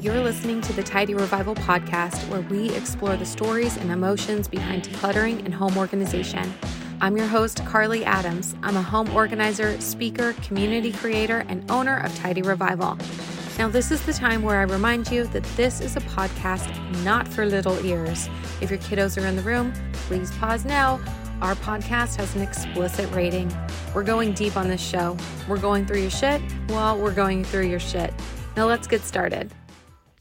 You're listening to the Tidy Revival podcast, where we explore the stories and emotions behind decluttering and home organization. I'm your host, Carly Adams. I'm a home organizer, speaker, community creator, and owner of Tidy Revival. Now, this is the time where I remind you that this is a podcast not for little ears. If your kiddos are in the room, please pause now. Our podcast has an explicit rating. We're going deep on this show. We're going through your shit while we're going through your shit. Now, let's get started.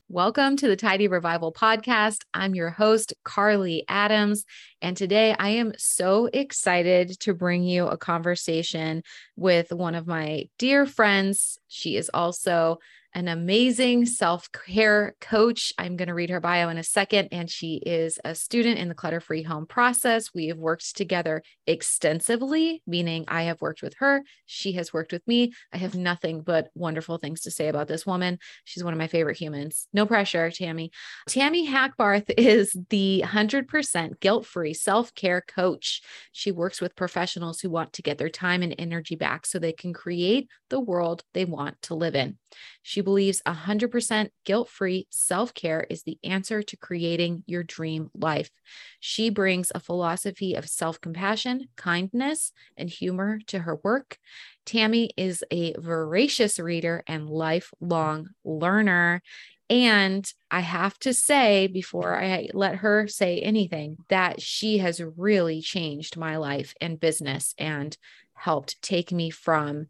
Welcome to the Tidy Revival podcast. I'm your host, Carly Adams. And today I am so excited to bring you a conversation with one of my dear friends. She is also an amazing self care coach. I'm going to read her bio in a second. And she is a student in the clutter free home process. We have worked together extensively, meaning I have worked with her. She has worked with me. I have nothing but wonderful things to say about this woman. She's one of my favorite humans. No pressure, Tami. Tami Hackbarth is the 100% guilt free self care coach. She works with professionals who want to get their time and energy back so they can create the world they want to live in. She believes 100% guilt free self care is the answer to creating your dream life. She brings a philosophy of self compassion, kindness, and humor to her work. Tami is a voracious reader and lifelong learner. And I have to say, before I let her say anything, that she has really changed my life and business and helped take me from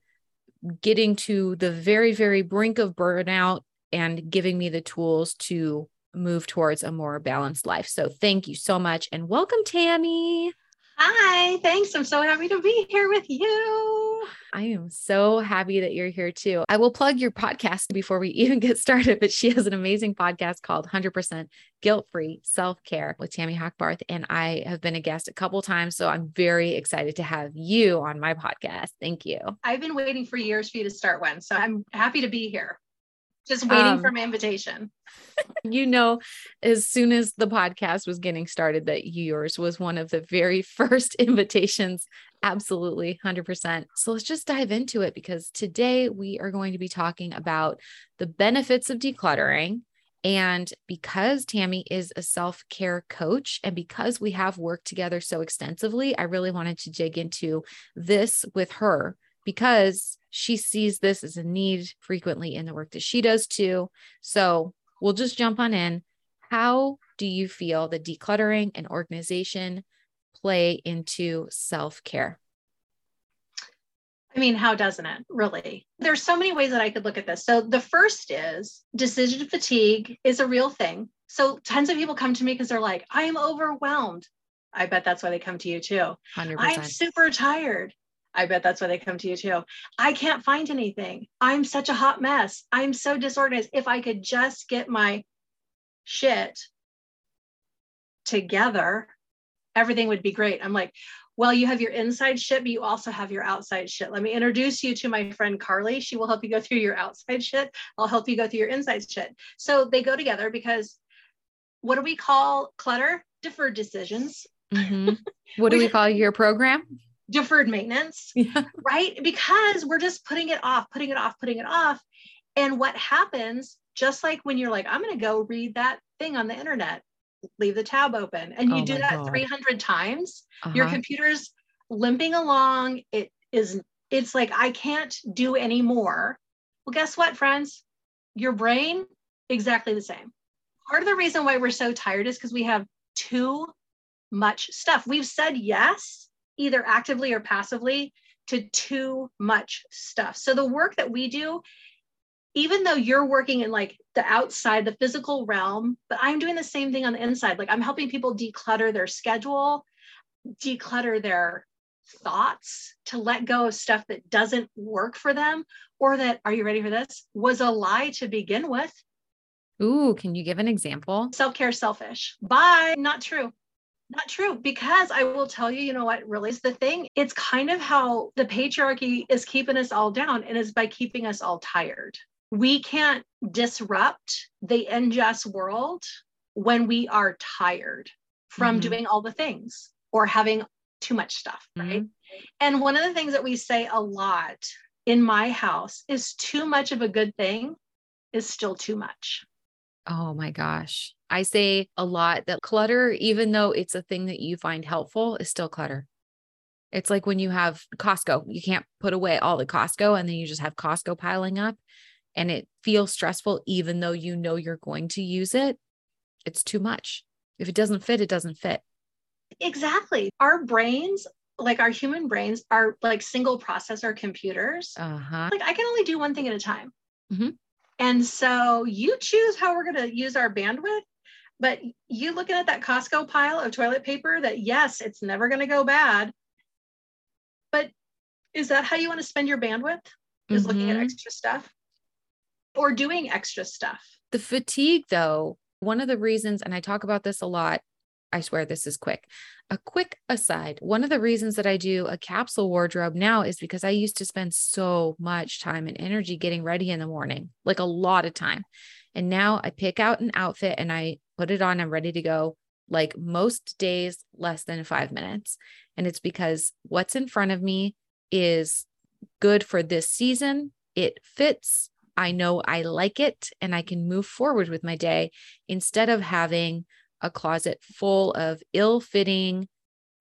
getting to the very, very brink of burnout and giving me the tools to move towards a more balanced life. So thank you so much and welcome, Tami. Hi, thanks. I'm so happy to be here with you. I am so happy that you're here too. I will plug your podcast before we even get started, but she has an amazing podcast called 100% Guilt Free Self Care with Tami Hackbarth. And I have been a guest a couple times. So I'm very excited to have you on my podcast. Thank you. I've been waiting for years for you to start one. So I'm happy to be here just waiting um, for my invitation. you know, as soon as the podcast was getting started, that yours was one of the very first invitations. Absolutely, 100%. So let's just dive into it because today we are going to be talking about the benefits of decluttering. And because Tami is a self care coach, and because we have worked together so extensively, I really wanted to dig into this with her because she sees this as a need frequently in the work that she does too. So we'll just jump on in. How do you feel the decluttering and organization play into self care? I mean, how doesn't it really? There's so many ways that I could look at this. So the first is decision fatigue is a real thing. So tons of people come to me because they're like, I'm overwhelmed. I bet that's why they come to you too. 100%. I'm super tired. I bet that's why they come to you too. I can't find anything. I'm such a hot mess. I'm so disorganized. If I could just get my shit together, everything would be great. I'm like, well, you have your inside shit, but you also have your outside shit. Let me introduce you to my friend Carly. She will help you go through your outside shit. I'll help you go through your inside shit. So they go together because what do we call clutter? Deferred decisions. Mm-hmm. What do we call your program? Deferred maintenance, yeah. right? Because we're just putting it off, putting it off, putting it off. And what happens, just like when you're like, I'm going to go read that thing on the internet, leave the tab open, and you oh do that God. 300 times, uh-huh. your computer's limping along. It is, it's like, I can't do any more. Well, guess what, friends? Your brain, exactly the same. Part of the reason why we're so tired is because we have too much stuff. We've said yes either actively or passively to too much stuff. So the work that we do, even though you're working in like the outside, the physical realm, but I'm doing the same thing on the inside. Like I'm helping people declutter their schedule, declutter their thoughts to let go of stuff that doesn't work for them or that, are you ready for this? Was a lie to begin with. Ooh, can you give an example? Self care, selfish. Bye. Not true. Not true, because I will tell you, you know what really is the thing? It's kind of how the patriarchy is keeping us all down and is by keeping us all tired. We can't disrupt the unjust world when we are tired from mm-hmm. doing all the things or having too much stuff, right? Mm-hmm. And one of the things that we say a lot in my house is too much of a good thing is still too much. Oh my gosh. I say a lot that clutter, even though it's a thing that you find helpful, is still clutter. It's like when you have Costco, you can't put away all the Costco and then you just have Costco piling up and it feels stressful, even though you know you're going to use it. It's too much. If it doesn't fit, it doesn't fit. Exactly. Our brains, like our human brains, are like single processor computers. Uh-huh. Like I can only do one thing at a time. Mm-hmm. And so you choose how we're going to use our bandwidth. But you looking at that Costco pile of toilet paper that, yes, it's never going to go bad. But is that how you want to spend your bandwidth? Is mm-hmm. looking at mm-hmm. extra stuff or doing extra stuff? The fatigue, though, one of the reasons, and I talk about this a lot, I swear this is quick. A quick aside one of the reasons that I do a capsule wardrobe now is because I used to spend so much time and energy getting ready in the morning, like a lot of time. And now I pick out an outfit and I put it on, I'm ready to go, like most days, less than five minutes. And it's because what's in front of me is good for this season. It fits. I know I like it and I can move forward with my day instead of having a closet full of ill fitting,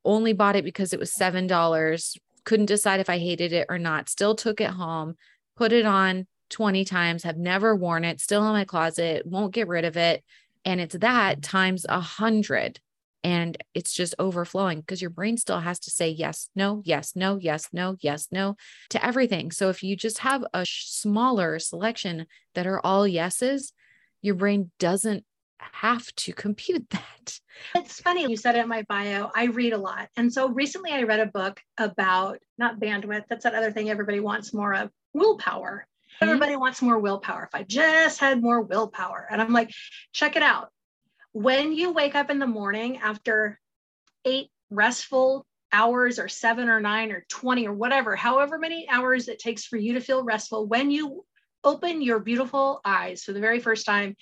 only bought it because it was $7, couldn't decide if I hated it or not, still took it home, put it on 20 times, have never worn it, still in my closet, won't get rid of it. And it's that times a hundred. And it's just overflowing because your brain still has to say yes, no, yes, no, yes, no, yes, no to everything. So if you just have a smaller selection that are all yeses, your brain doesn't have to compute that. It's funny you said it in my bio. I read a lot. And so recently I read a book about not bandwidth, that's that other thing everybody wants more of willpower. Mm-hmm. Everybody wants more willpower. If I just had more willpower. And I'm like, check it out when you wake up in the morning after eight restful hours or seven or nine or 20 or whatever, however many hours it takes for you to feel restful, when you open your beautiful eyes for the very first time,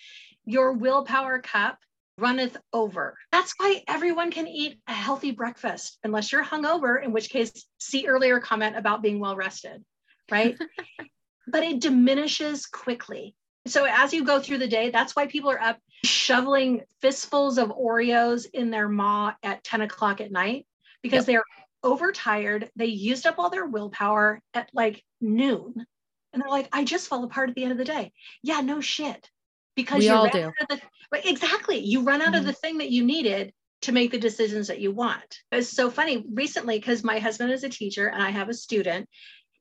your willpower cup runneth over. That's why everyone can eat a healthy breakfast, unless you're hungover, in which case, see earlier comment about being well rested, right? but it diminishes quickly. So as you go through the day, that's why people are up shoveling fistfuls of Oreos in their maw at 10 o'clock at night because yep. they're overtired. They used up all their willpower at like noon. And they're like, I just fall apart at the end of the day. Yeah, no shit. Because we you all do. The, exactly. You run out mm-hmm. of the thing that you needed to make the decisions that you want. It's so funny recently because my husband is a teacher and I have a student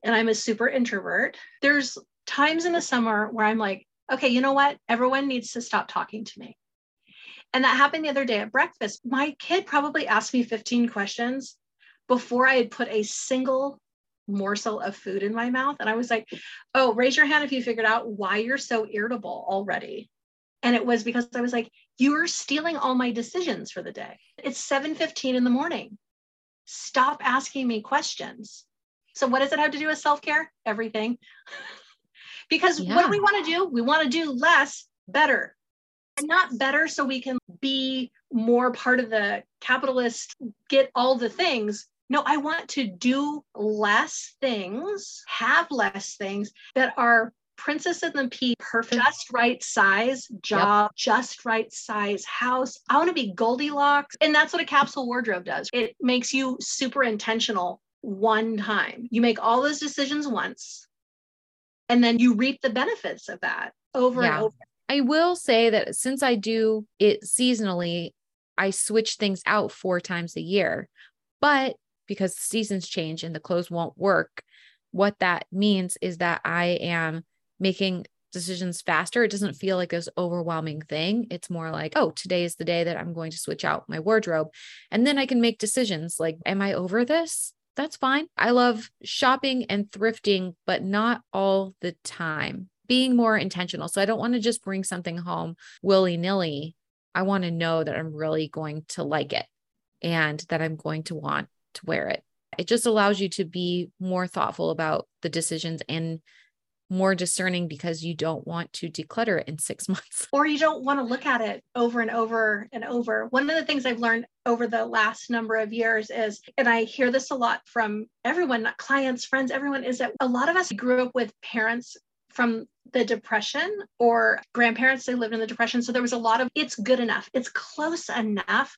and I'm a super introvert. There's times in the summer where I'm like, okay, you know what? Everyone needs to stop talking to me. And that happened the other day at breakfast. My kid probably asked me 15 questions before I had put a single morsel of food in my mouth. And I was like, oh, raise your hand if you figured out why you're so irritable already. And it was because I was like, you're stealing all my decisions for the day. It's 7:15 in the morning. Stop asking me questions. So what does it have to do with self-care? Everything. because yeah. what do we want to do? We want to do less better. And not better so we can be more part of the capitalist, get all the things. No, I want to do less things, have less things that are princess and the pea perfect just right size job yep. just right size house i want to be goldilocks and that's what a capsule wardrobe does it makes you super intentional one time you make all those decisions once and then you reap the benefits of that over yeah. and over. I will say that since I do it seasonally, I switch things out four times a year. But because seasons change and the clothes won't work, what that means is that I am making decisions faster. It doesn't feel like this overwhelming thing. It's more like, oh, today is the day that I'm going to switch out my wardrobe. And then I can make decisions like, am I over this? That's fine. I love shopping and thrifting, but not all the time. Being more intentional. So I don't want to just bring something home willy nilly. I want to know that I'm really going to like it and that I'm going to want to wear it. It just allows you to be more thoughtful about the decisions and more discerning because you don't want to declutter it in six months. Or you don't want to look at it over and over and over. One of the things I've learned over the last number of years is, and I hear this a lot from everyone, not clients, friends, everyone, is that a lot of us grew up with parents from the depression or grandparents they lived in the depression so there was a lot of it's good enough it's close enough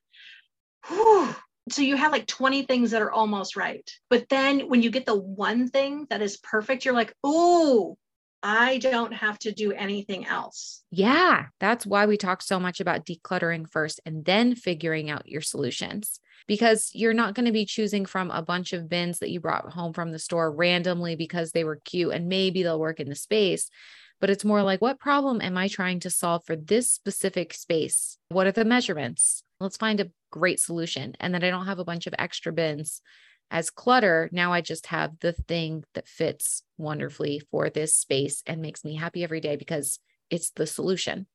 Whew. So you have like 20 things that are almost right but then when you get the one thing that is perfect you're like oh I don't have to do anything else. Yeah, that's why we talk so much about decluttering first and then figuring out your solutions because you're not going to be choosing from a bunch of bins that you brought home from the store randomly because they were cute and maybe they'll work in the space. But it's more like, what problem am I trying to solve for this specific space? What are the measurements? Let's find a great solution. And then I don't have a bunch of extra bins as clutter, now I just have the thing that fits wonderfully for this space and makes me happy every day because it's the solution.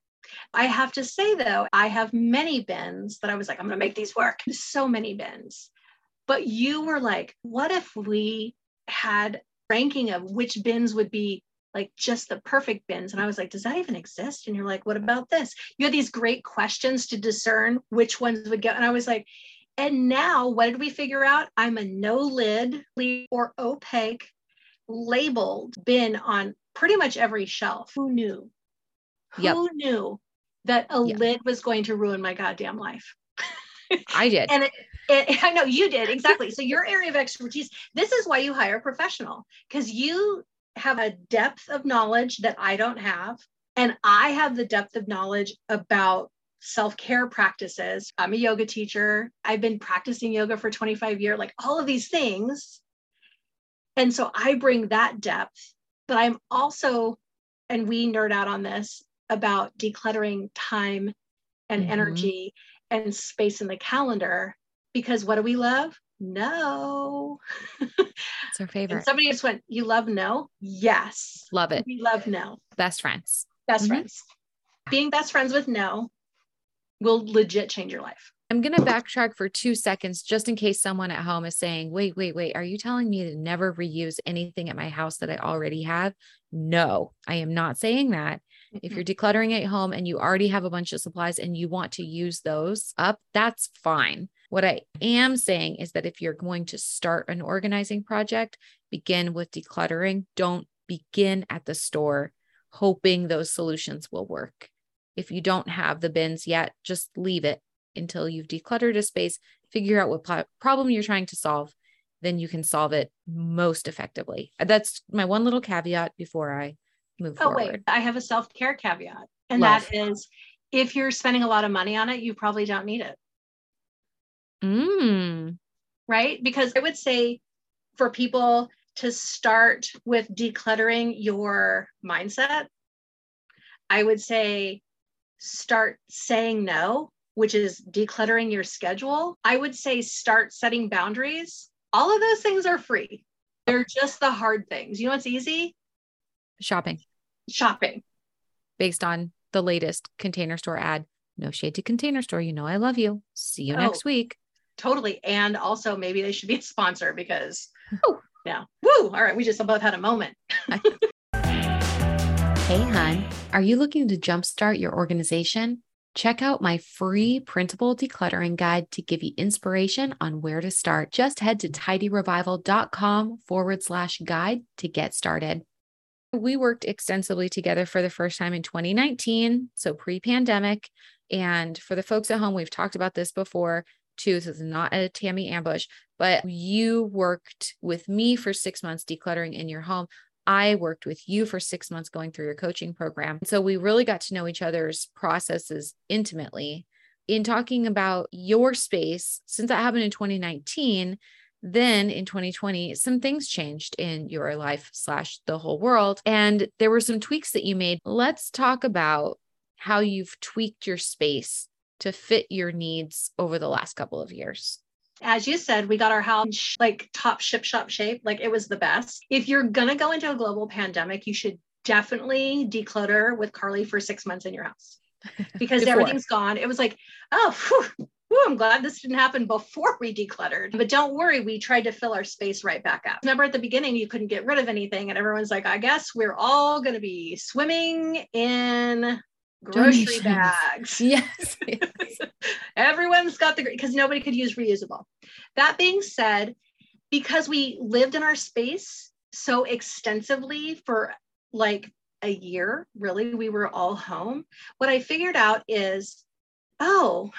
I have to say though, I have many bins that I was like, I'm going to make these work. So many bins. But you were like, what if we had ranking of which bins would be like just the perfect bins. And I was like, does that even exist? And you're like, what about this? You had these great questions to discern which ones would go. And I was like, and now, what did we figure out? I'm a no lid or opaque labeled bin on pretty much every shelf. Who knew? Yep. Who knew that a yep. lid was going to ruin my goddamn life? I did. and it, it, I know you did exactly. so your area of expertise. This is why you hire a professional because you have a depth of knowledge that I don't have, and I have the depth of knowledge about self care practices. I'm a yoga teacher. I've been practicing yoga for 25 years, like all of these things. And so I bring that depth, but I'm also, and we nerd out on this about decluttering time and mm-hmm. energy and space in the calendar because what do we love? No. It's our favorite. And somebody just went, You love no? Yes. Love it. We love no. Best friends. Best mm-hmm. friends. Being best friends with no will legit change your life. I'm going to backtrack for two seconds just in case someone at home is saying, wait, wait, wait, are you telling me to never reuse anything at my house that I already have? No, I am not saying that. If you're decluttering at home and you already have a bunch of supplies and you want to use those up, that's fine. What I am saying is that if you're going to start an organizing project, begin with decluttering. Don't begin at the store hoping those solutions will work. If you don't have the bins yet, just leave it until you've decluttered a space, figure out what pl- problem you're trying to solve, then you can solve it most effectively. That's my one little caveat before I move on. oh, forward. wait, I have a self care caveat, and Love. that is if you're spending a lot of money on it, you probably don't need it. Mm. Right? Because I would say for people to start with decluttering your mindset, I would say start saying no, which is decluttering your schedule. I would say start setting boundaries. All of those things are free. They're just the hard things. You know what's easy? Shopping. Shopping. Based on the latest container store ad. No shade to container store. You know I love you. See you oh, next week. Totally. And also maybe they should be a sponsor because oh yeah. Woo. All right. We just both had a moment. Hey, hun, are you looking to jumpstart your organization? Check out my free printable decluttering guide to give you inspiration on where to start. Just head to tidyrevival.com forward slash guide to get started. We worked extensively together for the first time in 2019, so pre pandemic. And for the folks at home, we've talked about this before too. This is not a Tami ambush, but you worked with me for six months decluttering in your home. I worked with you for six months going through your coaching program. So we really got to know each other's processes intimately. In talking about your space, since that happened in 2019, then in 2020 some things changed in your life slash the whole world and there were some tweaks that you made let's talk about how you've tweaked your space to fit your needs over the last couple of years as you said, we got our house like top ship shop shape. Like it was the best. If you're going to go into a global pandemic, you should definitely declutter with Carly for six months in your house because everything's gone. It was like, oh, whew, whew, I'm glad this didn't happen before we decluttered. But don't worry, we tried to fill our space right back up. Remember at the beginning, you couldn't get rid of anything. And everyone's like, I guess we're all going to be swimming in grocery Donations. bags. Yes. yes. Everyone's got the because nobody could use reusable. That being said, because we lived in our space so extensively for like a year, really. We were all home. What I figured out is, oh,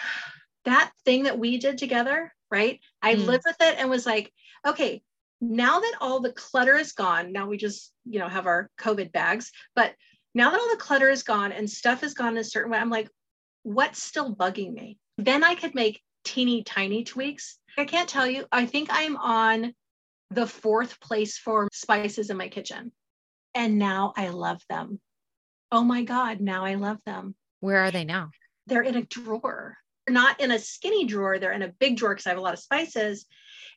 that thing that we did together, right? I mm. lived with it and was like, okay, now that all the clutter is gone, now we just, you know, have our COVID bags, but now that all the clutter is gone and stuff is gone in a certain way, I'm like, what's still bugging me? Then I could make teeny tiny tweaks. I can't tell you. I think I'm on the fourth place for spices in my kitchen. And now I love them. Oh my God, now I love them. Where are they now? They're in a drawer. They're not in a skinny drawer, they're in a big drawer because I have a lot of spices.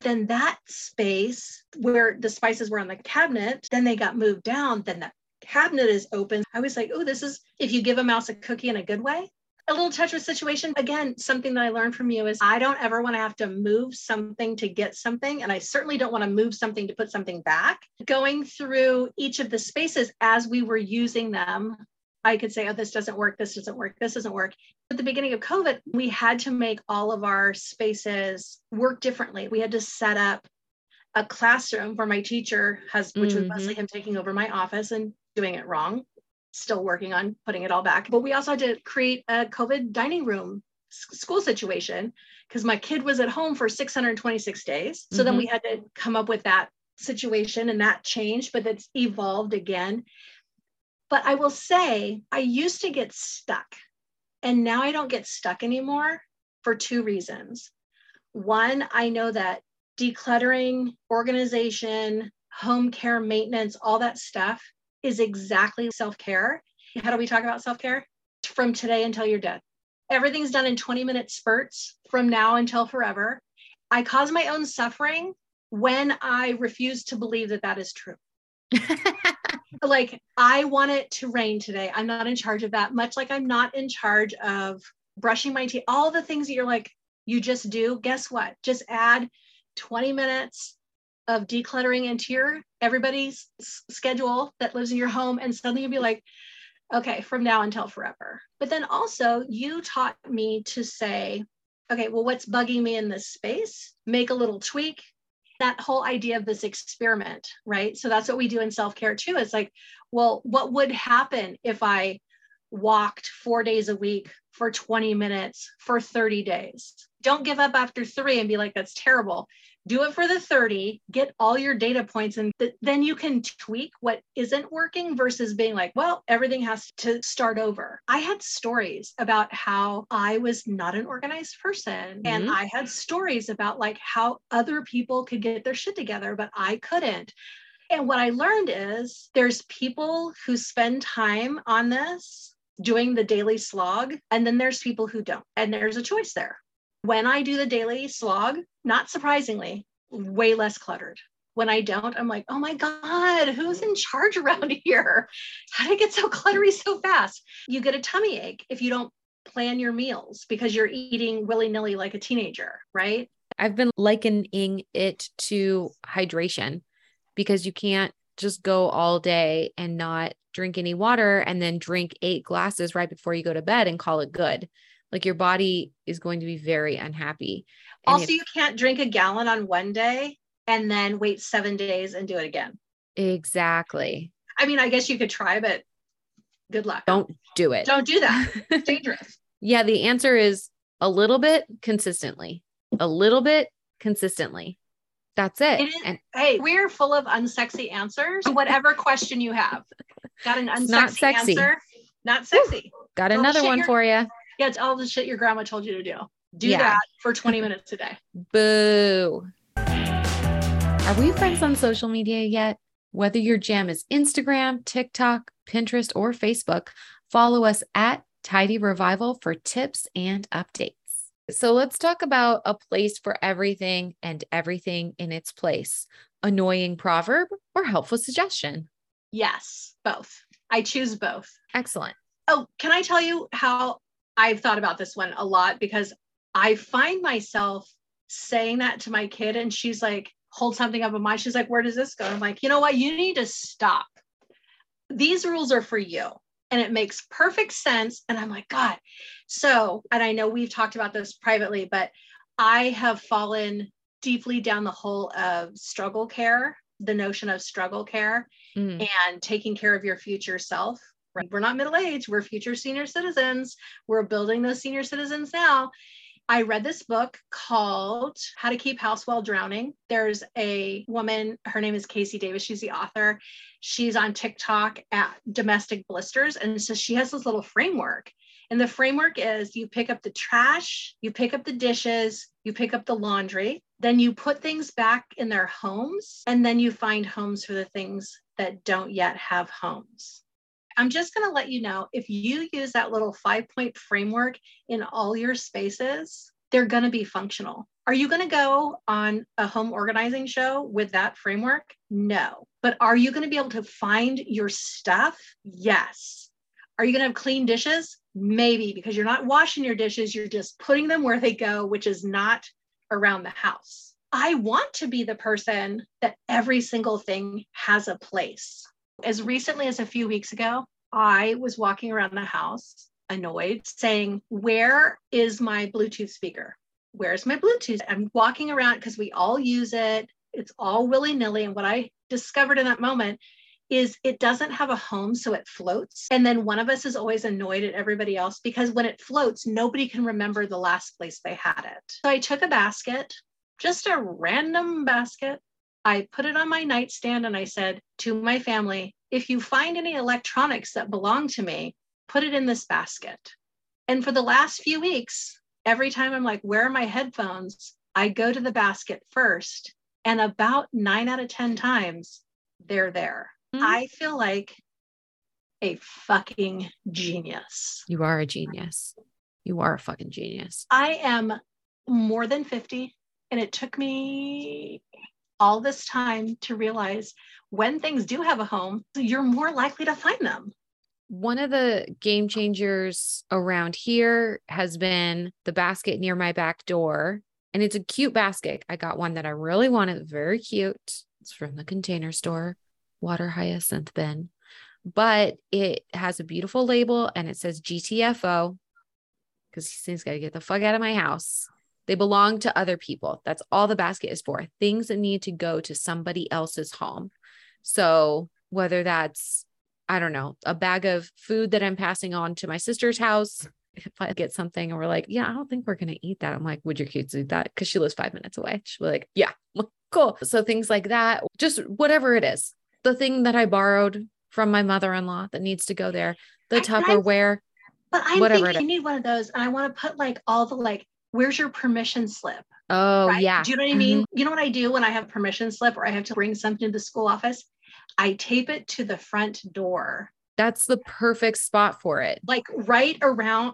Then that space where the spices were on the cabinet, then they got moved down. Then the cabinet is open. I was like, oh, this is if you give a mouse a cookie in a good way, a little Tetris situation. Again, something that I learned from you is I don't ever want to have to move something to get something. And I certainly don't want to move something to put something back. Going through each of the spaces as we were using them, I could say, oh, this doesn't work, this doesn't work, this doesn't work. At the beginning of COVID, we had to make all of our spaces work differently. We had to set up a classroom for my teacher has, which mm-hmm. was mostly him taking over my office and doing it wrong still working on putting it all back. But we also had to create a COVID dining room school situation because my kid was at home for 626 days. So mm-hmm. then we had to come up with that situation and that changed, but it's evolved again. But I will say, I used to get stuck, and now I don't get stuck anymore for two reasons. One, I know that decluttering, organization, home care, maintenance, all that stuff is exactly self care. How do we talk about self care? From today until you're dead. Everything's done in 20 minute spurts from now until forever. I cause my own suffering when I refuse to believe that that is true. like, I want it to rain today. I'm not in charge of that, much like I'm not in charge of brushing my teeth. All the things that you're like, you just do. Guess what? Just add 20 minutes of decluttering into your everybody's schedule that lives in your home and suddenly you'll be like okay from now until forever. But then also you taught me to say okay well what's bugging me in this space? Make a little tweak. That whole idea of this experiment right? So that's what we do in self-care too. It's like well what would happen if i walked four days a week for 20 minutes for 30 days don't give up after three and be like that's terrible. Do it for the 30 get all your data points and th- then you can tweak what isn't working versus being like well everything has to start over. I had stories about how i was not an organized person mm-hmm. and i had stories about like how other people could get their shit together but i couldn't. And what i learned is there's people who spend time on this doing the daily slog and then there's people who don't and there's a choice there when I do the daily slog, not surprisingly, way less cluttered. When I don't, I'm like, oh my God, who's in charge around here? How did it get so cluttery so fast? You get a tummy ache if you don't plan your meals because you're eating willy nilly like a teenager, right? I've been likening it to hydration because you can't just go all day and not drink any water and then drink eight glasses right before you go to bed and call it good like your body is going to be very unhappy. And also, if, you can't drink a gallon on one day and then wait seven days and do it again. Exactly. I mean, I guess you could try, but good luck. Don't do it. Don't do that. It's dangerous. yeah. The answer is a little bit consistently, a little bit consistently. That's it. it is, and hey, we're full of unsexy answers. Whatever question you have, got an unsexy not sexy. answer. Not sexy. Got another one for you. Yeah, it's all the shit your grandma told you to do. Do yeah. that for 20 minutes a day. Boo. Are we friends on social media yet? Whether your jam is Instagram, TikTok, Pinterest, or Facebook, follow us at Tidy Revival for tips and updates. So let's talk about a place for everything and everything in its place. Annoying proverb or helpful suggestion? Yes, both. I choose both. Excellent. Oh, can I tell you how I've thought about this one a lot because I find myself saying that to my kid and she's like, hold something up in my, she's like, where does this go? I'm like, you know what? You need to stop. These rules are for you. And it makes perfect sense. And I'm like, God. So, and I know we've talked about this privately, but I have fallen deeply down the hole of struggle care the notion of struggle care Mm. and taking care of your future self. Right? We're not middle aged, we're future senior citizens. We're building those senior citizens now. I read this book called How to Keep House While Drowning. There's a woman, her name is KC Davis. She's the author. She's on TikTok at Domestic Blisters. And so she has this little framework. And the framework is you pick up the trash, you pick up the dishes, you pick up the laundry, then you put things back in their homes, and then you find homes for the things that don't yet have homes. I'm just going to let you know if you use that little five point framework in all your spaces, they're going to be functional. Are you going to go on a home organizing show with that framework? No. But are you going to be able to find your stuff? Yes. Are you going to have clean dishes? Maybe because you're not washing your dishes, you're just putting them where they go, which is not around the house. I want to be the person that every single thing has a place. As recently as a few weeks ago, I was walking around the house annoyed, saying, Where is my Bluetooth speaker? Where's my Bluetooth? I'm walking around because we all use it. It's all willy nilly. And what I discovered in that moment is it doesn't have a home, so it floats. And then one of us is always annoyed at everybody else because when it floats, nobody can remember the last place they had it. So I took a basket, just a random basket. I put it on my nightstand and I said to my family, if you find any electronics that belong to me, put it in this basket. And for the last few weeks, every time I'm like, where are my headphones? I go to the basket first. And about nine out of 10 times, they're there. Mhm. I feel like a fucking genius. You are a genius. You are a fucking genius. I am more than 50, and it took me all this time to realize when things do have a home, you're more likely to find them. One of the game changers around here has been the basket near my back door. And it's a cute basket. I got one that I really wanted, very cute. It's from the container store, water hyacinth bin. But it has a beautiful label and it says GTFO because these things got to get the fuck out of my house. They belong to other people. That's all the basket is for. Things that need to go to somebody else's home. So whether that's, I don't know, a bag of food that I'm passing on to my sister's house, if I get something and we're like, yeah, I don't think we're going to eat that. I'm like, would your kids eat that? Because she lives five minutes away. She'll be like, yeah, cool. So things like that, just whatever it is, the thing that I borrowed from my mother in law that needs to go there, the I- Tupperware. But I'm Whatever thinking you need one of those, and I want to put like all the like, where's your permission slip? Oh, right? yeah. Do you know what I mean? You know what I do when I have permission slip or I have to bring something to the school office? I tape it to the front door, That's the perfect spot for it. like right around,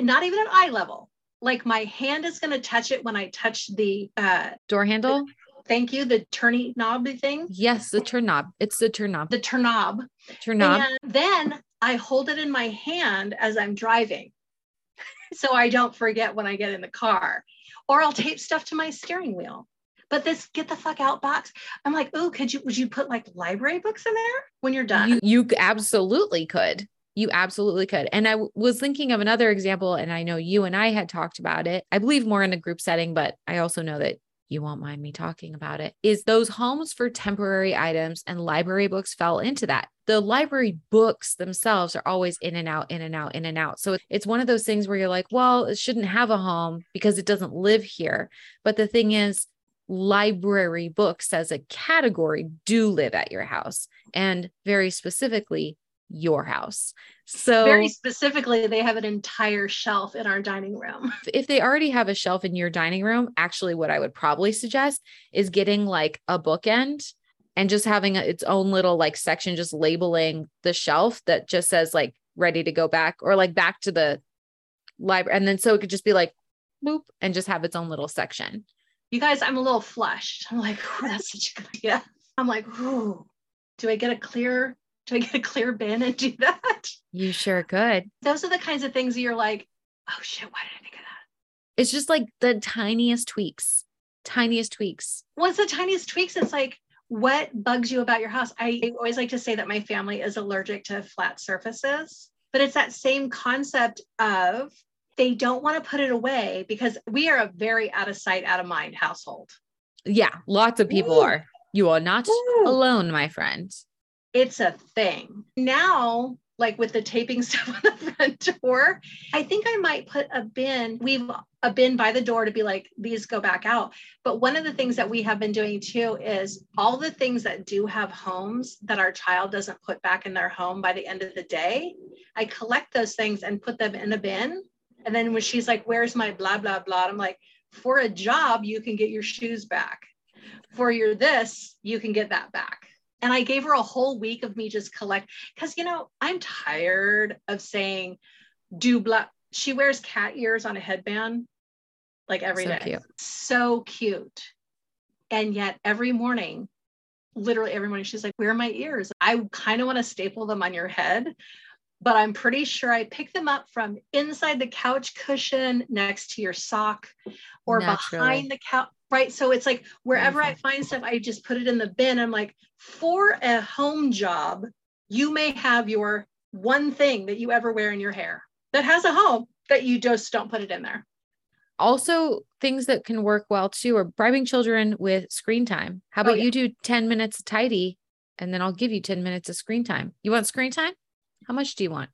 not even at eye level. Like my hand is going to touch it when I touch the, uh, Door handle? thank you, the turny knob thing, Yes, the turn knob. It's the turn knob. the turn knob. Turn knob. And then I hold it in my hand as I'm driving. So I don't forget when I get in the car. Or I'll tape stuff to my steering wheel. But this get the fuck out box. I'm like, oh, could you would you put like library books in there when you're done? You you absolutely could. You absolutely could. And I w- was thinking of another example, and I know you and I had talked about it. I believe more in a group setting, but I also know that you won't mind me talking about it. Is those homes for temporary items and library books fell into that. The library books themselves are always in and out, in and out, in and out. So it's one of those things where you're like, well, it shouldn't have a home because it doesn't live here. But the thing is, library books as a category do live at your house and very specifically your house. So Very specifically, they have an entire shelf in our dining room. if they already have a shelf in your dining room, actually what I would probably suggest is getting like a bookend and just having a, its own little like section just labeling the shelf that just says like ready to go back or like back to the library and then so it could just be like boop and just have its own little section. You guys, I'm a little flushed. I'm like, that's such a good idea. I'm like, ooh, do I get a clear, do I get a clear bin and do that? You sure could. Those are the kinds of things you're like, oh shit, why did I think of that? It's just like the tiniest tweaks, tiniest tweaks. What's the tiniest tweaks? It's like, what bugs you about your house? I always like to say that my family is allergic to flat surfaces, but it's that same concept of they don't want to put it away because we are a very out of sight, out of mind household. Yeah, lots of people Ooh. are. You are not Ooh. alone, my friend. It's a thing. Now, like with the taping stuff on the front door, I think I might put a bin. We've a bin by the door to be like, these go back out. But one of the things that we have been doing too is all the things that do have homes that our child doesn't put back in their home by the end of the day, I collect those things and put them in a bin. And then when she's like, where's my blah, blah, blah, I'm like, for a job, you can get your shoes back. For your this, you can get that back. And I gave her a whole week of me just collect because you know I'm tired of saying do blah. She wears cat ears on a headband like every so day. Cute. So cute. And yet every morning, literally every morning, she's like, Where are my ears? I kind of want to staple them on your head, but I'm pretty sure I pick them up from inside the couch cushion next to your sock or Naturally. behind the couch. Right. So it's like wherever I find stuff, I just put it in the bin. I'm like, for a home job, you may have your one thing that you ever wear in your hair that has a home that you just don't put it in there also things that can work well too are bribing children with screen time. How oh, about oh, yeah. you do 10 minutes of tidy and then I'll give you 10 minutes of screen time. You want screen time? How much do you want?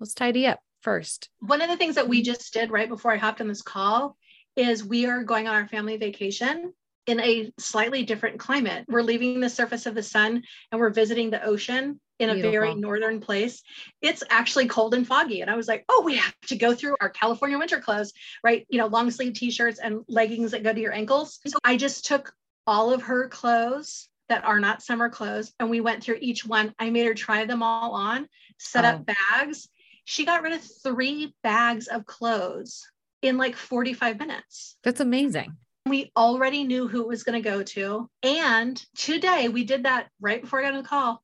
Let's tidy up first. One of the things that we just did right before I hopped on this call is we are going on our family vacation in a slightly different climate. We're leaving the surface of the sun and we're visiting the ocean in a Beautiful. very northern place. It's actually cold and foggy. And I was like, oh, we have to go through our California winter clothes, right? You know, long sleeve t shirts and leggings that go to your ankles. So I just took all of her clothes that are not summer clothes and we went through each one. I made her try them all on, set oh. up bags. She got rid of three bags of clothes in like 45 minutes. That's amazing. We already knew who it was going to go to. And today we did that right before I got on the call.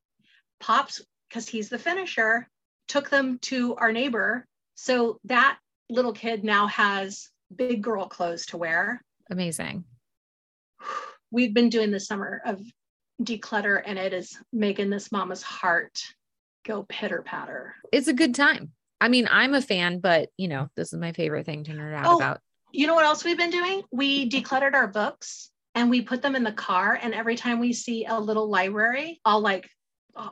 Pops, because he's the finisher, took them to our neighbor. So that little kid now has big girl clothes to wear. Amazing. We've been doing the summer of declutter and it is making this mama's heart go pitter patter. It's a good time. I mean, I'm a fan, but you know, this is my favorite thing to nerd out oh, about. You know what else we've been doing? We decluttered our books and we put them in the car. And every time we see a little library, I'll like uh,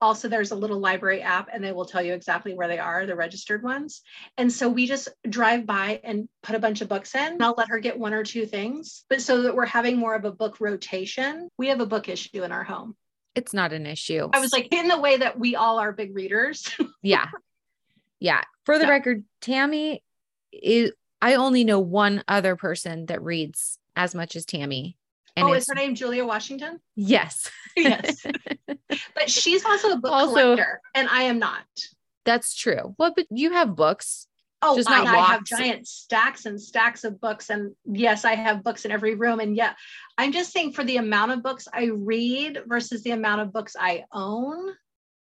also there's a little library app and they will tell you exactly where they are the registered ones and so we just drive by and put a bunch of books in i'll let her get one or two things but so that we're having more of a book rotation we have a book issue in our home it's not an issue i was like in the way that we all are big readers yeah yeah for the record tami is i only know one other person that reads as much as tami and oh, is her name Julia Washington? Yes. yes. but she's also a book also, collector, and I am not. That's true. Well, but you have books. Oh, just not I, I have giant stacks and stacks of books. And yes, I have books in every room. And yeah, I'm just saying for the amount of books I read versus the amount of books I own.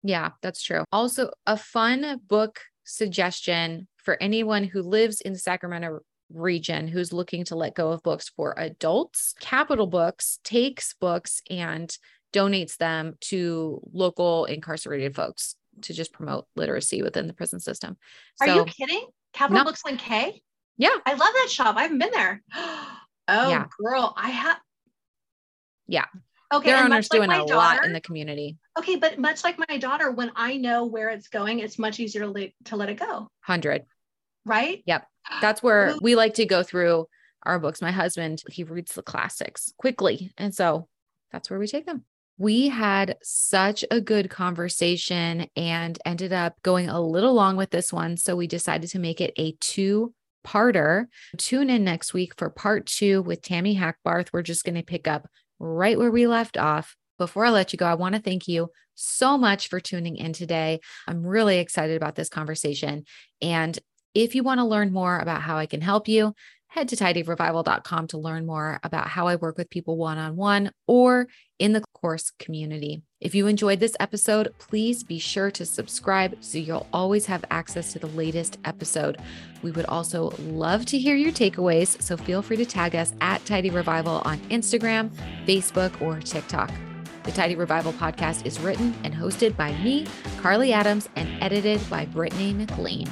Yeah, that's true. Also, a fun book suggestion for anyone who lives in the Sacramento region who's looking to let go of books for adults. Capital Books takes books and donates them to local incarcerated folks to just promote literacy within the prison system. Are you kidding? Capital no, Books in K? Yeah. I love that shop. I haven't been there. oh, yeah. girl, I have. Yeah. Okay. Their owner's like doing a daughter, lot in the community. Okay. But much like my daughter, when I know where it's going, it's much easier to, let, to let it go. 100. Right? Yep. That's where we like to go through our books. My husband, he reads the classics quickly. And so that's where we take them. We had such a good conversation and ended up going a little long with this one. So we decided to make it a two parter. Tune in next week for part two with Tami Hackbarth. We're just going to pick up right where we left off. Before I let you go, I want to thank you so much for tuning in today. I'm really excited about this conversation. And if you want to learn more about how I can help you, head to tidyrevival.com to learn more about how I work with people one on one or in the course community. If you enjoyed this episode, please be sure to subscribe so you'll always have access to the latest episode. We would also love to hear your takeaways, so feel free to tag us at Tidy Revival on Instagram, Facebook, or TikTok. The Tidy Revival podcast is written and hosted by me, Carly Adams, and edited by Brittany McLean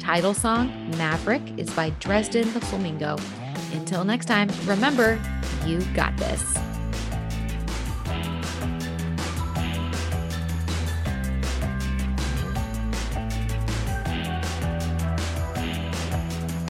title song, Maverick, is by Dresden the Flamingo. Until next time, remember, you got this.